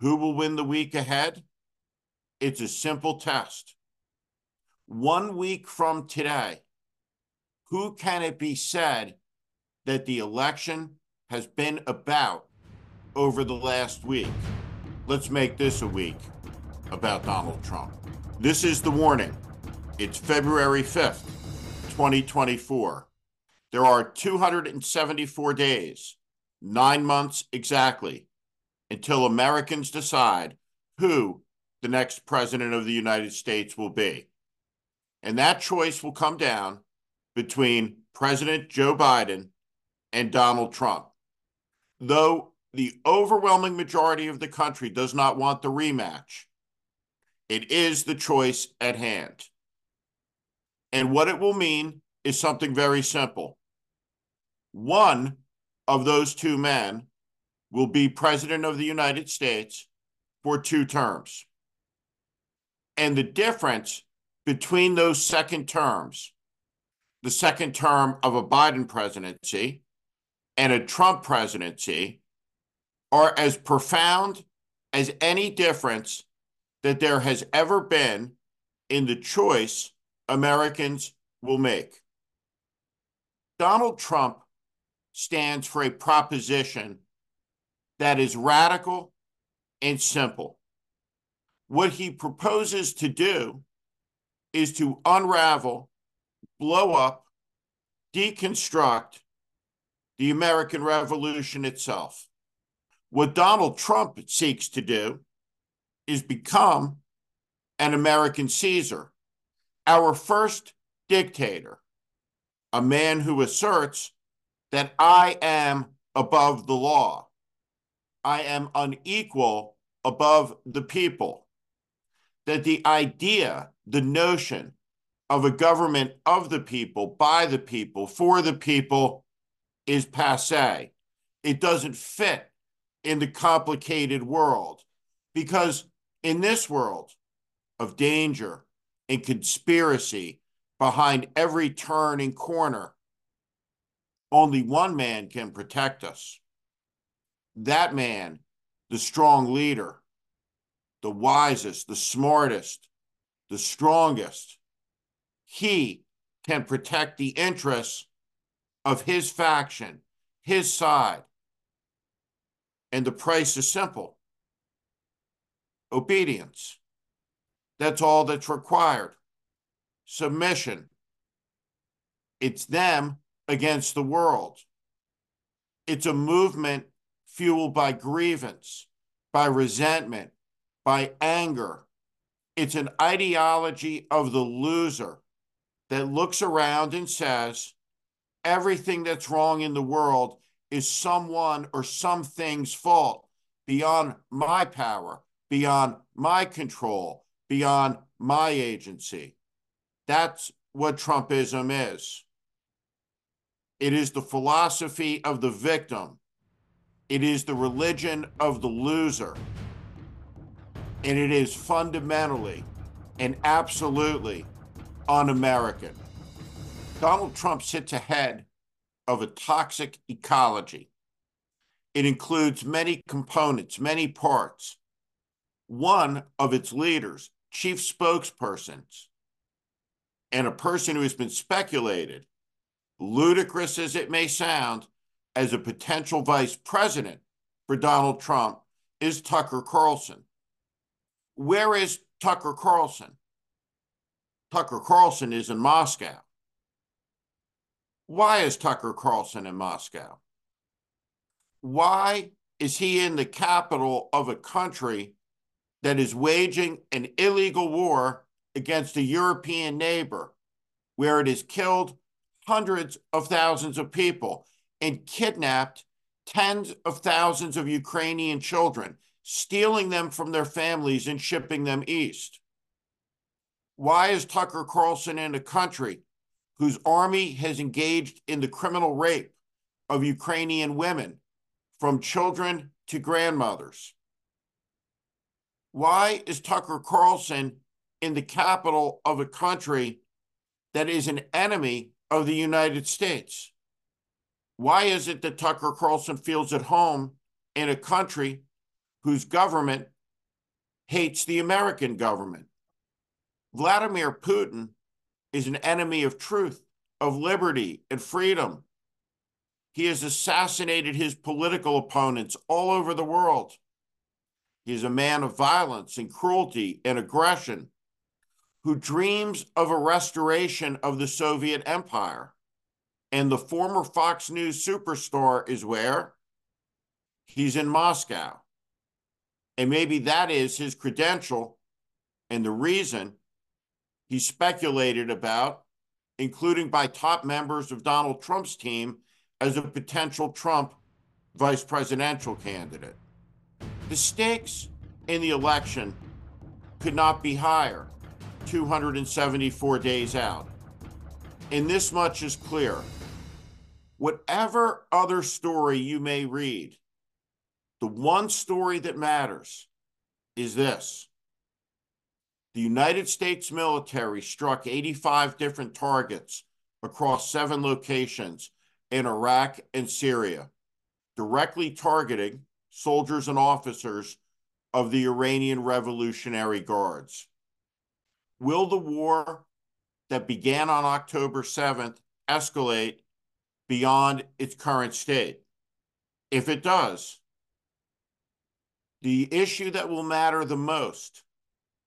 Who will win the week ahead? It's a simple test. One week from today, who can it be said that the election has been about over the last week? Let's make this a week about Donald Trump. This is the warning. It's February 5th, 2024. There are 274 days, nine months exactly, until Americans decide who the next president of the United States will be. And that choice will come down between President Joe Biden and Donald Trump. Though the overwhelming majority of the country does not want the rematch, it is the choice at hand. And what it will mean is something very simple. One of those two men will be president of the United States for two terms. And the difference between those second terms, the second term of a Biden presidency and a Trump presidency, are as profound as any difference that there has ever been in the choice Americans will make. Donald Trump stands for a proposition that is radical and simple. What he proposes to do is to unravel, blow up, deconstruct the American Revolution itself. What Donald Trump seeks to do is become an American Caesar, our first dictator, a man who asserts that I am above the law. I am unequal above the people. That the idea, the notion of a government of the people, by the people, for the people is passe. It doesn't fit in the complicated world because in this world of danger and conspiracy behind every turn and corner, only one man can protect us. That man, the strong leader, the wisest, the smartest, the strongest, he can protect the interests of his faction, his side. And the price is simple obedience. That's all that's required. Submission. It's them against the world. It's a movement fueled by grievance, by resentment, by anger. It's an ideology of the loser that looks around and says, everything that's wrong in the world is someone or something's fault beyond my power, beyond my control, beyond my agency. That's what Trumpism is. It is the philosophy of the victim. It is the religion of the loser. And it is fundamentally and absolutely un American. Donald Trump sits ahead of a toxic ecology. It includes many components, many parts. One of its leaders, chief spokespersons, and a person who has been speculated ludicrous as it may sound, as a potential vice president for Donald Trump is Tucker Carlson. Where is Tucker Carlson? Tucker Carlson is in Moscow. Why is Tucker Carlson in Moscow? Why is he in the capital of a country that is waging an illegal war against a European neighbor where it has killed hundreds of thousands of people and kidnapped tens of thousands of Ukrainian children, stealing them from their families and shipping them east. Why is Tucker Carlson in a country whose army has engaged in the criminal rape of Ukrainian women, from children to grandmothers? Why is Tucker Carlson in the capital of a country that is an enemy of the United States. Why is it that Tucker Carlson feels at home in a country whose government hates the American government. Vladimir Putin is an enemy of truth, of liberty, and freedom. He has assassinated his political opponents all over the world. He is a man of violence and cruelty and aggression who dreams of a restoration of the Soviet Empire. And the former Fox News superstar is where? He's in Moscow. And maybe that is his credential and the reason he speculated about, including by top members of Donald Trump's team, as a potential Trump vice presidential candidate. The stakes in the election could not be higher 274 days out. And this much is clear. Whatever other story you may read, the one story that matters is this. The United States military struck 85 different targets across seven locations in Iraq and Syria, directly targeting soldiers and officers of the Iranian Revolutionary Guards. Will the war that began on October 7th escalate beyond its current state? If it does, the issue that will matter the most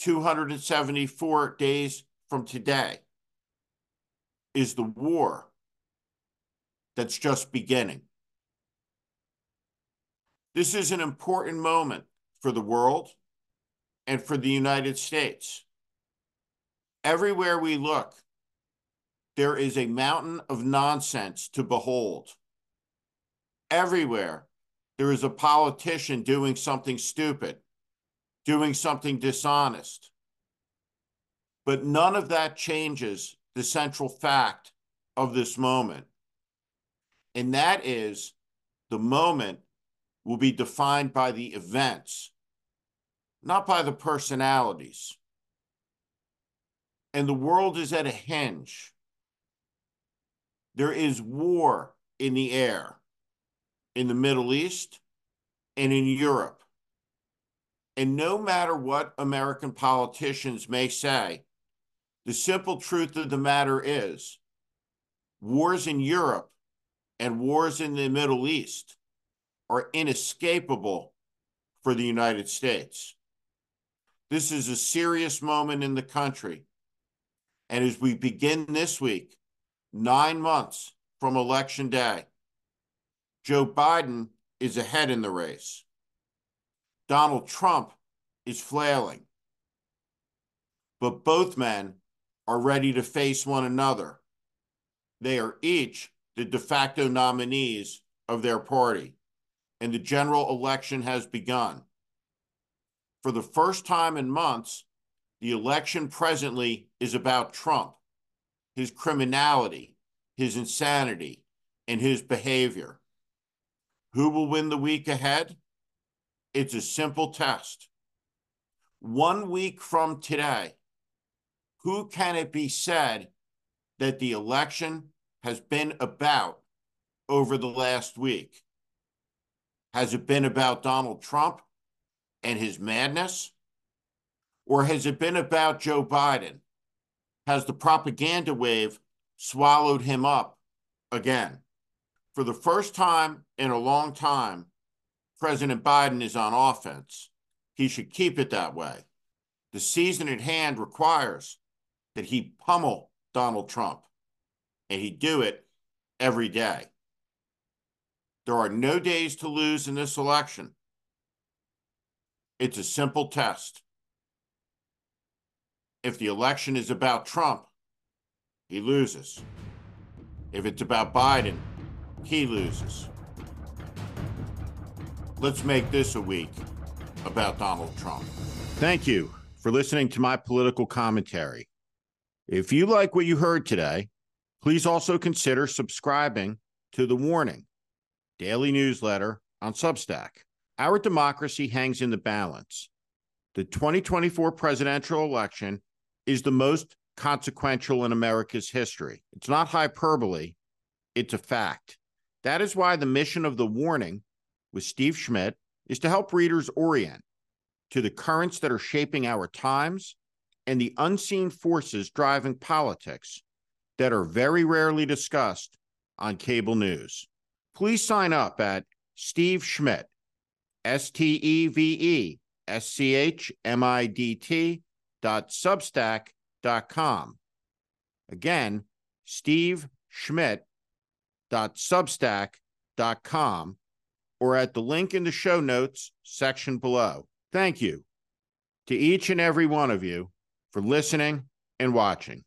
274 days from today is the war that's just beginning. This is an important moment for the world and for the United States. Everywhere we look, there is a mountain of nonsense to behold. Everywhere, there is a politician doing something stupid, doing something dishonest. But none of that changes the central fact of this moment. And that is the moment will be defined by the events, not by the personalities. And the world is at a hinge. There is war in the air in the Middle East and in Europe. And no matter what American politicians may say, the simple truth of the matter is wars in Europe and wars in the Middle East are inescapable for the United States. This is a serious moment in the country. And as we begin this week, nine months from Election Day, Joe Biden is ahead in the race. Donald Trump is flailing. But both men are ready to face one another. They are each the de facto nominees of their party, and the general election has begun. For the first time in months, the election presently is about Trump, his criminality, his insanity, and his behavior. Who will win the week ahead? It's a simple test. One week from today, who can it be said that the election has been about over the last week? Has it been about Donald Trump and his madness? Or has it been about Joe Biden? Has the propaganda wave swallowed him up again? for the first time in a long time, President Biden is on offense. He should keep it that way. The season at hand requires that he pummel Donald Trump, and he do it every day. There are no days to lose in this election. It's a simple test. If the election is about Trump, he loses. If it's about Biden, he loses. Let's make this a week about Donald Trump. Thank you for listening to my political commentary. If you like what you heard today, please also consider subscribing to The Warning daily newsletter on Substack. Our democracy hangs in the balance. The 2024 presidential election is the most consequential in America's history. It's not hyperbole, it's a fact. That is why the mission of the warning with Steve Schmidt is to help readers orient to the currents that are shaping our times and the unseen forces driving politics that are very rarely discussed on cable news. Please sign up at Steve Schmidt, S T E V E S C H M I D T dot substack dot com. Again, Steve Schmidt dot substack dot com or at the link in the show notes section below. Thank you to each and every one of you for listening and watching.